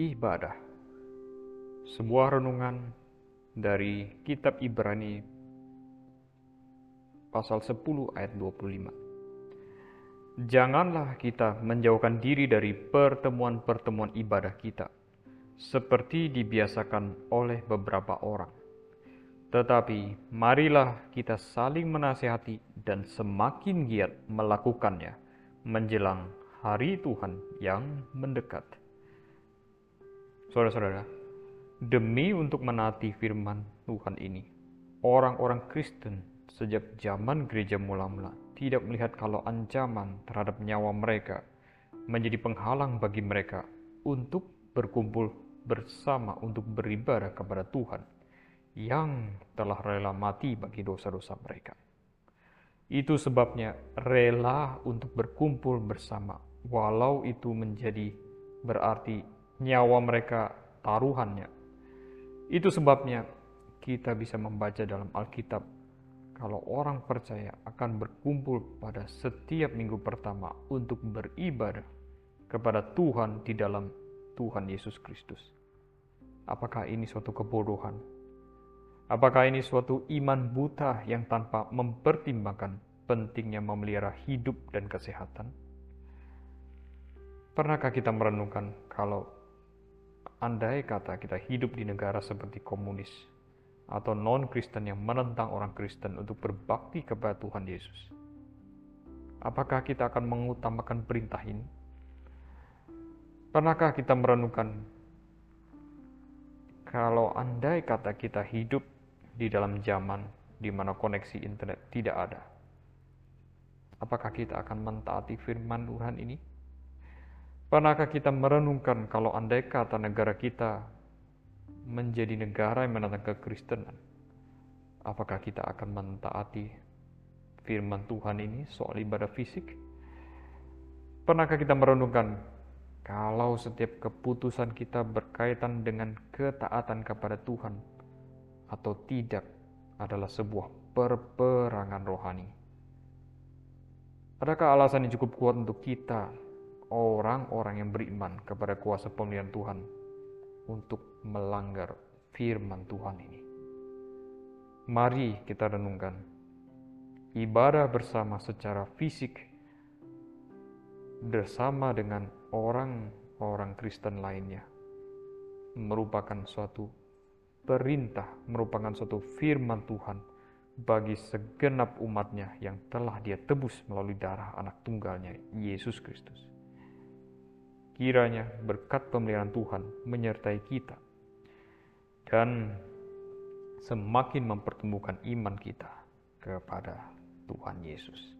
Ibadah Sebuah renungan dari kitab Ibrani pasal 10 ayat 25. Janganlah kita menjauhkan diri dari pertemuan-pertemuan ibadah kita, seperti dibiasakan oleh beberapa orang. Tetapi marilah kita saling menasihati dan semakin giat melakukannya menjelang hari Tuhan yang mendekat. Saudara-saudara, demi untuk menaati firman Tuhan ini, orang-orang Kristen sejak zaman gereja mula-mula tidak melihat kalau ancaman terhadap nyawa mereka menjadi penghalang bagi mereka untuk berkumpul bersama untuk beribadah kepada Tuhan yang telah rela mati bagi dosa-dosa mereka. Itu sebabnya rela untuk berkumpul bersama, walau itu menjadi berarti nyawa mereka taruhannya. Itu sebabnya kita bisa membaca dalam Alkitab kalau orang percaya akan berkumpul pada setiap minggu pertama untuk beribadah kepada Tuhan di dalam Tuhan Yesus Kristus. Apakah ini suatu kebodohan? Apakah ini suatu iman buta yang tanpa mempertimbangkan pentingnya memelihara hidup dan kesehatan? Pernahkah kita merenungkan kalau andai kata kita hidup di negara seperti komunis atau non-Kristen yang menentang orang Kristen untuk berbakti kepada Tuhan Yesus? Apakah kita akan mengutamakan perintah ini? Pernahkah kita merenungkan kalau andai kata kita hidup di dalam zaman di mana koneksi internet tidak ada? Apakah kita akan mentaati firman Tuhan ini? Pernahkah kita merenungkan kalau andai kata negara kita menjadi negara yang menentang kekristenan? Apakah kita akan mentaati firman Tuhan ini soal ibadah fisik? Pernahkah kita merenungkan kalau setiap keputusan kita berkaitan dengan ketaatan kepada Tuhan atau tidak adalah sebuah perperangan rohani? Adakah alasan yang cukup kuat untuk kita orang-orang yang beriman kepada kuasa pemilihan Tuhan untuk melanggar firman Tuhan ini. Mari kita renungkan ibadah bersama secara fisik bersama dengan orang-orang Kristen lainnya merupakan suatu perintah, merupakan suatu firman Tuhan bagi segenap umatnya yang telah dia tebus melalui darah anak tunggalnya, Yesus Kristus. Kiranya berkat pemeliharaan Tuhan menyertai kita dan semakin mempertumbuhkan iman kita kepada Tuhan Yesus.